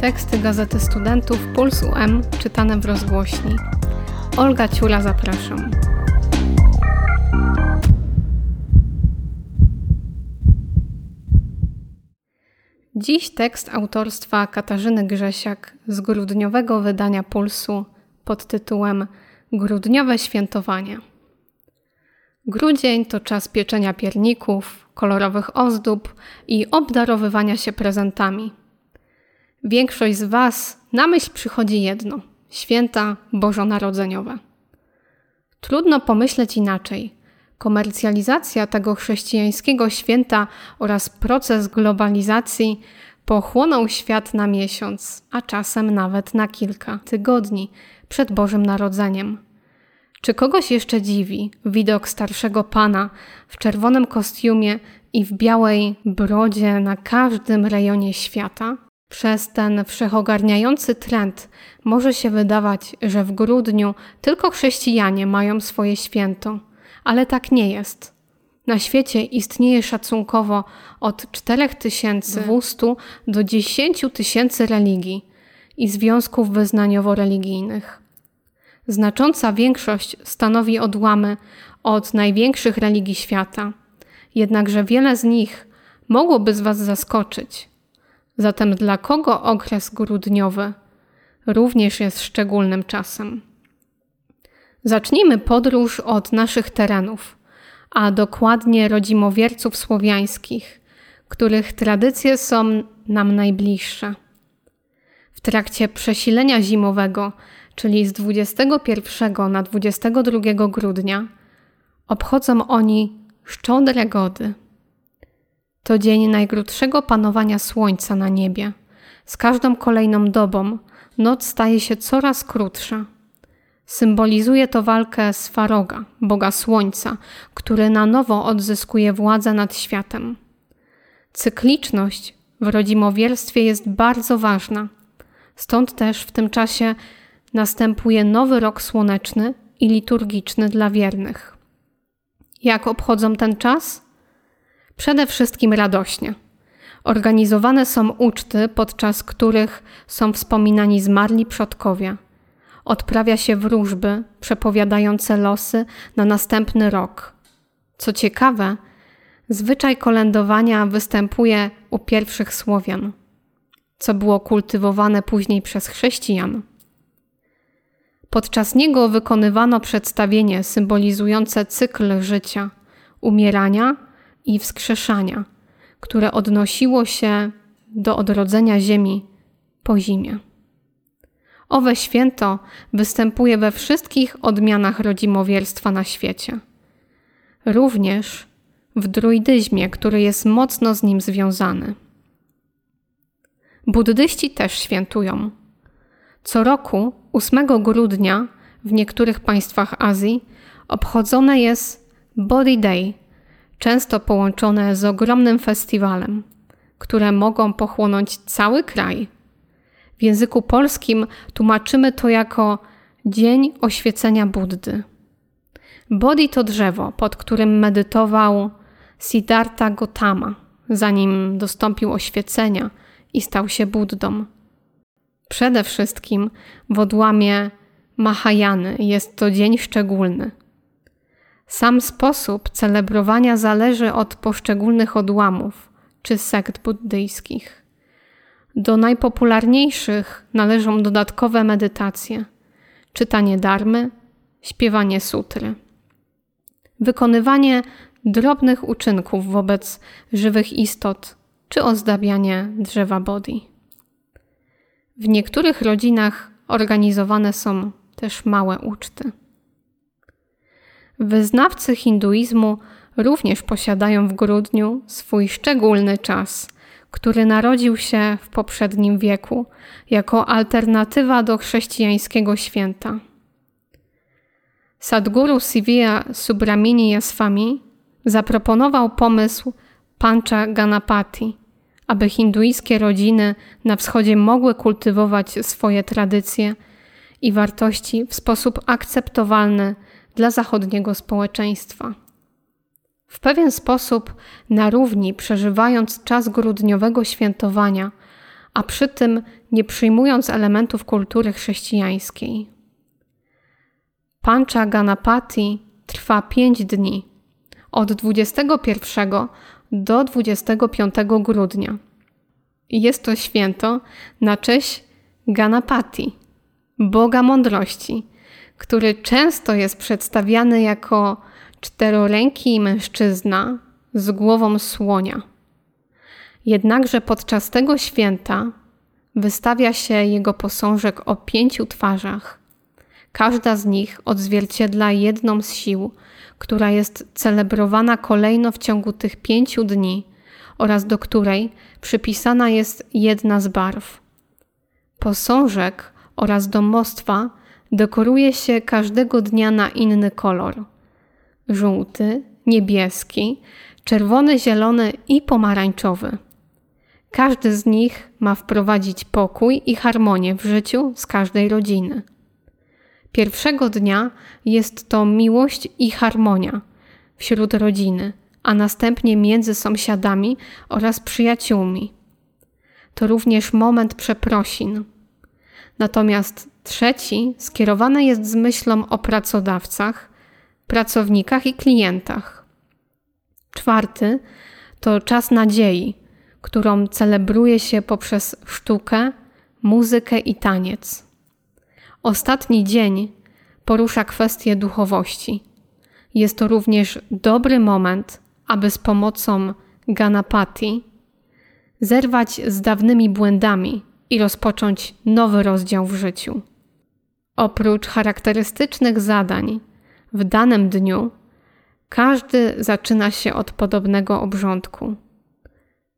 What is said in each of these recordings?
Teksty Gazety Studentów Puls UM czytane w rozgłośni. Olga Ciula zapraszam. Dziś tekst autorstwa Katarzyny Grzesiak z grudniowego wydania Pulsu pod tytułem Grudniowe świętowanie. Grudzień to czas pieczenia pierników, kolorowych ozdób i obdarowywania się prezentami. Większość z Was na myśl przychodzi jedno święta bożonarodzeniowe. Trudno pomyśleć inaczej. Komercjalizacja tego chrześcijańskiego święta oraz proces globalizacji pochłonął świat na miesiąc, a czasem nawet na kilka tygodni przed Bożym Narodzeniem. Czy kogoś jeszcze dziwi widok starszego pana w czerwonym kostiumie i w białej brodzie na każdym rejonie świata? Przez ten wszechogarniający trend może się wydawać, że w grudniu tylko chrześcijanie mają swoje święto, ale tak nie jest. Na świecie istnieje szacunkowo od 4200 do 10 tysięcy religii i związków wyznaniowo-religijnych. Znacząca większość stanowi odłamy od największych religii świata, jednakże wiele z nich mogłoby z Was zaskoczyć. Zatem dla kogo okres grudniowy również jest szczególnym czasem? Zacznijmy podróż od naszych terenów, a dokładnie rodzimowierców słowiańskich, których tradycje są nam najbliższe. W trakcie przesilenia zimowego, czyli z 21 na 22 grudnia, obchodzą oni szczodre gody. To dzień najkrótszego panowania słońca na niebie. Z każdą kolejną dobą noc staje się coraz krótsza. Symbolizuje to walkę z boga słońca, który na nowo odzyskuje władzę nad światem. Cykliczność w rodzimowierstwie jest bardzo ważna. Stąd też w tym czasie następuje nowy rok słoneczny i liturgiczny dla wiernych. Jak obchodzą ten czas? Przede wszystkim radośnie. Organizowane są uczty, podczas których są wspominani zmarli przodkowie. Odprawia się wróżby przepowiadające losy na następny rok. Co ciekawe, zwyczaj kolędowania występuje u pierwszych Słowian, co było kultywowane później przez chrześcijan. Podczas niego wykonywano przedstawienie symbolizujące cykl życia, umierania i wskrzeszania, które odnosiło się do odrodzenia Ziemi po zimie. Owe święto występuje we wszystkich odmianach rodzimowierstwa na świecie. Również w druidyzmie, który jest mocno z nim związany. Buddyści też świętują. Co roku 8 grudnia w niektórych państwach Azji obchodzone jest Body Day, często połączone z ogromnym festiwalem, które mogą pochłonąć cały kraj. W języku polskim tłumaczymy to jako Dzień Oświecenia Buddy. Bodhi to drzewo, pod którym medytował Siddhartha Gautama, zanim dostąpił oświecenia i stał się Buddą. Przede wszystkim w odłamie Mahajany jest to dzień szczególny. Sam sposób celebrowania zależy od poszczególnych odłamów czy sekt buddyjskich. Do najpopularniejszych należą dodatkowe medytacje, czytanie darmy, śpiewanie sutry, wykonywanie drobnych uczynków wobec żywych istot czy ozdabianie drzewa bodhi. W niektórych rodzinach organizowane są też małe uczty. Wyznawcy hinduizmu również posiadają w grudniu swój szczególny czas, który narodził się w poprzednim wieku jako alternatywa do chrześcijańskiego święta. Sadguru Sivya Subramini Yaswami zaproponował pomysł Pancha Ganapati, aby hinduiskie rodziny na wschodzie mogły kultywować swoje tradycje i wartości w sposób akceptowalny dla zachodniego społeczeństwa. W pewien sposób na równi przeżywając czas grudniowego świętowania, a przy tym nie przyjmując elementów kultury chrześcijańskiej. Pancha Ganapati trwa pięć dni, od 21 do 25 grudnia. Jest to święto na cześć Ganapati, Boga mądrości, który często jest przedstawiany jako czteroręki mężczyzna z głową słonia. Jednakże podczas tego święta wystawia się jego posążek o pięciu twarzach. Każda z nich odzwierciedla jedną z sił, która jest celebrowana kolejno w ciągu tych pięciu dni oraz do której przypisana jest jedna z barw. Posążek oraz domostwa dekoruje się każdego dnia na inny kolor: żółty, niebieski, czerwony, zielony i pomarańczowy. Każdy z nich ma wprowadzić pokój i harmonię w życiu z każdej rodziny. Pierwszego dnia jest to miłość i harmonia wśród rodziny, a następnie między sąsiadami oraz przyjaciółmi. To również moment przeprosin. Natomiast trzeci skierowany jest z myślą o pracodawcach, pracownikach i klientach. Czwarty to czas nadziei, którą celebruje się poprzez sztukę, muzykę i taniec. Ostatni dzień porusza kwestię duchowości. Jest to również dobry moment, aby z pomocą Ganapati zerwać z dawnymi błędami i rozpocząć nowy rozdział w życiu. Oprócz charakterystycznych zadań w danym dniu, każdy zaczyna się od podobnego obrządku.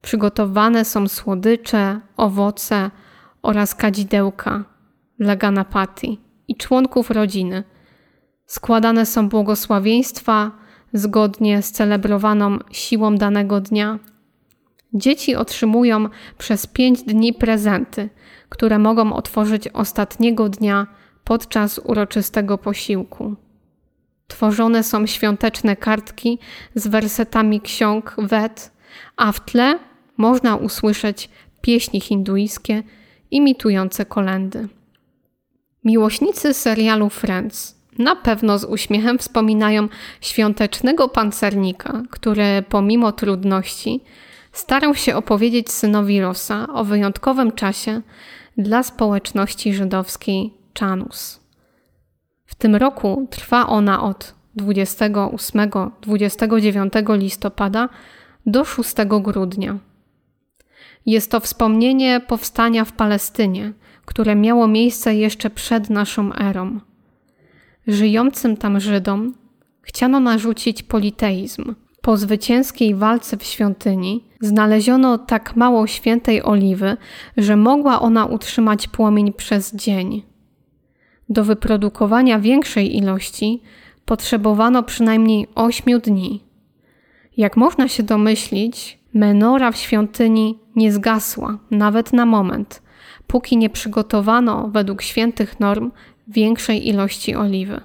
Przygotowane są słodycze, owoce oraz kadzidełka dla Ganapati i członków rodziny. Składane są błogosławieństwa zgodnie z celebrowaną siłą danego dnia. Dzieci otrzymują przez pięć dni prezenty, które mogą otworzyć ostatniego dnia podczas uroczystego posiłku. Tworzone są świąteczne kartki z wersetami ksiąg Wed, a w tle można usłyszeć pieśni hinduiskie imitujące kolendy. Miłośnicy serialu Friends na pewno z uśmiechem wspominają świątecznego pancernika, który pomimo trudności starał się opowiedzieć synowi Rosa o wyjątkowym czasie dla społeczności żydowskiej Chanus. W tym roku trwa ona od 28-29 listopada do 6 grudnia. Jest to wspomnienie powstania w Palestynie, które miało miejsce jeszcze przed naszą erą. Żyjącym tam Żydom chciano narzucić politeizm. Po zwycięskiej walce w świątyni znaleziono tak mało świętej oliwy, że mogła ona utrzymać płomień przez dzień. Do wyprodukowania większej ilości potrzebowano przynajmniej ośmiu dni. Jak można się domyślić, menora w świątyni nie zgasła, nawet na moment, póki nie przygotowano według świętych norm większej ilości oliwy.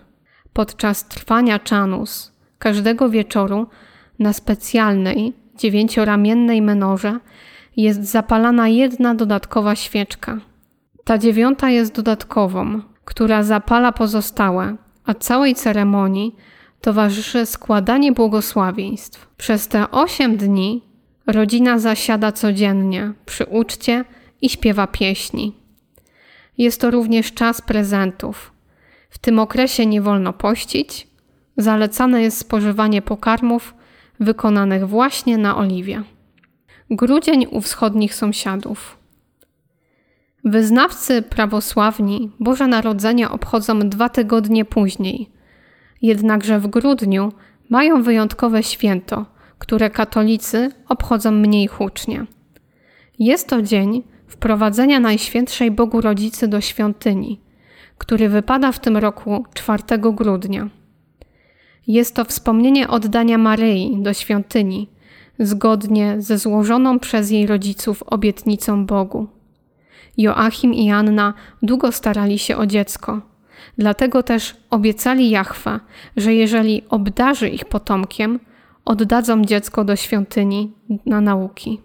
Podczas trwania czanus każdego wieczoru na specjalnej, dziewięcioramiennej menorze jest zapalana jedna dodatkowa świeczka. Ta dziewiąta jest dodatkową, która zapala pozostałe, a całej ceremonii towarzyszy składanie błogosławieństw. Przez te osiem dni rodzina zasiada codziennie przy uczcie i śpiewa pieśni. Jest to również czas prezentów. W tym okresie nie wolno pościć, zalecane jest spożywanie pokarmów wykonanych właśnie na oliwie. Grudzień u wschodnich sąsiadów. Wyznawcy prawosławni Boże Narodzenie obchodzą dwa tygodnie później. Jednakże w grudniu mają wyjątkowe święto, które katolicy obchodzą mniej hucznie. Jest to dzień wprowadzenia Najświętszej Bogu Rodzicy do świątyni, który wypada w tym roku 4 grudnia. Jest to wspomnienie oddania Maryi do świątyni, zgodnie ze złożoną przez jej rodziców obietnicą Bogu. Joachim i Anna długo starali się o dziecko. Dlatego też obiecali Jachwę, że jeżeli obdarzy ich potomkiem, oddadzą dziecko do świątyni na nauki.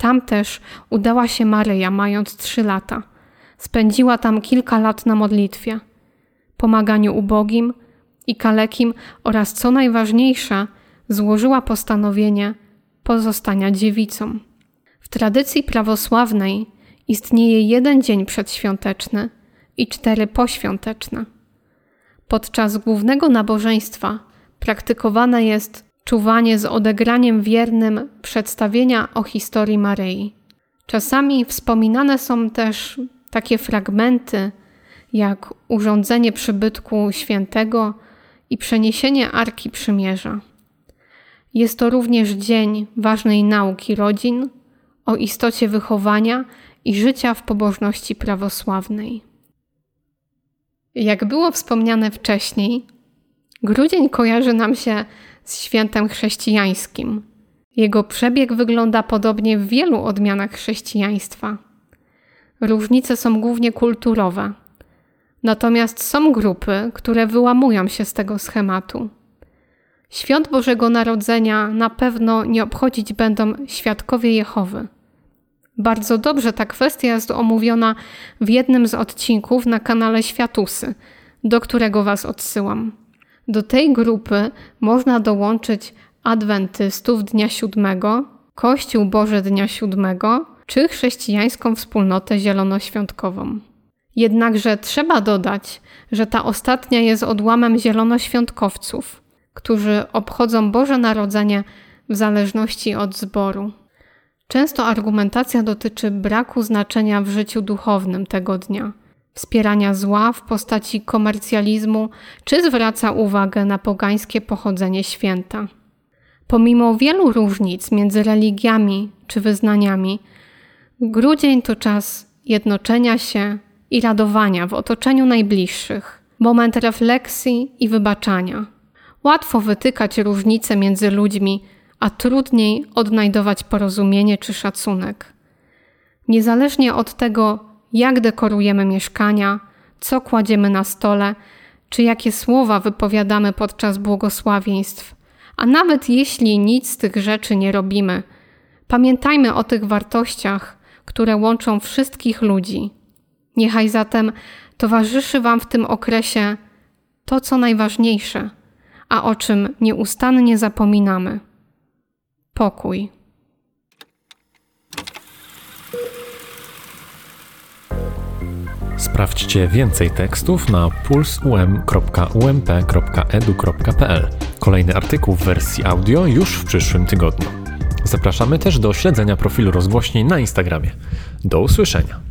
Tam też udała się Maryja, mając trzy lata. Spędziła tam kilka lat na modlitwie, pomaganiu ubogim i kalekim oraz, co najważniejsze, złożyła postanowienie pozostania dziewicą. W tradycji prawosławnej istnieje jeden dzień przedświąteczny i cztery poświąteczne. Podczas głównego nabożeństwa praktykowane jest czuwanie z odegraniem wiernym przedstawienia o historii Maryi. Czasami wspominane są też takie fragmenty jak urządzenie przybytku świętego i przeniesienie Arki Przymierza. Jest to również dzień ważnej nauki rodzin o istocie wychowania i życia w pobożności prawosławnej. Jak było wspomniane wcześniej, grudzień kojarzy nam się z świętem chrześcijańskim. Jego przebieg wygląda podobnie w wielu odmianach chrześcijaństwa. Różnice są głównie kulturowe, natomiast są grupy, które wyłamują się z tego schematu. Świąt Bożego Narodzenia na pewno nie obchodzić będą świadkowie Jehowy. Bardzo dobrze ta kwestia jest omówiona w jednym z odcinków na kanale Światusy, do którego Was odsyłam. Do tej grupy można dołączyć adwentystów Dnia Siódmego, Kościół Boże Dnia Siódmego czy chrześcijańską wspólnotę zielonoświątkową. Jednakże trzeba dodać, że ta ostatnia jest odłamem zielonoświątkowców, którzy obchodzą Boże Narodzenie w zależności od zboru. Często argumentacja dotyczy braku znaczenia w życiu duchownym tego dnia, wspierania zła w postaci komercjalizmu, czy zwraca uwagę na pogańskie pochodzenie święta. Pomimo wielu różnic między religiami czy wyznaniami, grudzień to czas jednoczenia się i radowania w otoczeniu najbliższych, moment refleksji i wybaczania. Łatwo wytykać różnice między ludźmi, a trudniej odnajdować porozumienie czy szacunek. Niezależnie od tego, jak dekorujemy mieszkania, co kładziemy na stole, czy jakie słowa wypowiadamy podczas błogosławieństw, a nawet jeśli nic z tych rzeczy nie robimy, pamiętajmy o tych wartościach, które łączą wszystkich ludzi. Niechaj zatem towarzyszy Wam w tym okresie to, co najważniejsze, a o czym nieustannie zapominamy pokój. Sprawdźcie więcej tekstów na pulsum.ump.edu.pl. Kolejny artykuł w wersji audio już w przyszłym tygodniu. Zapraszamy też do śledzenia profilu rozgłośni na Instagramie. Do usłyszenia.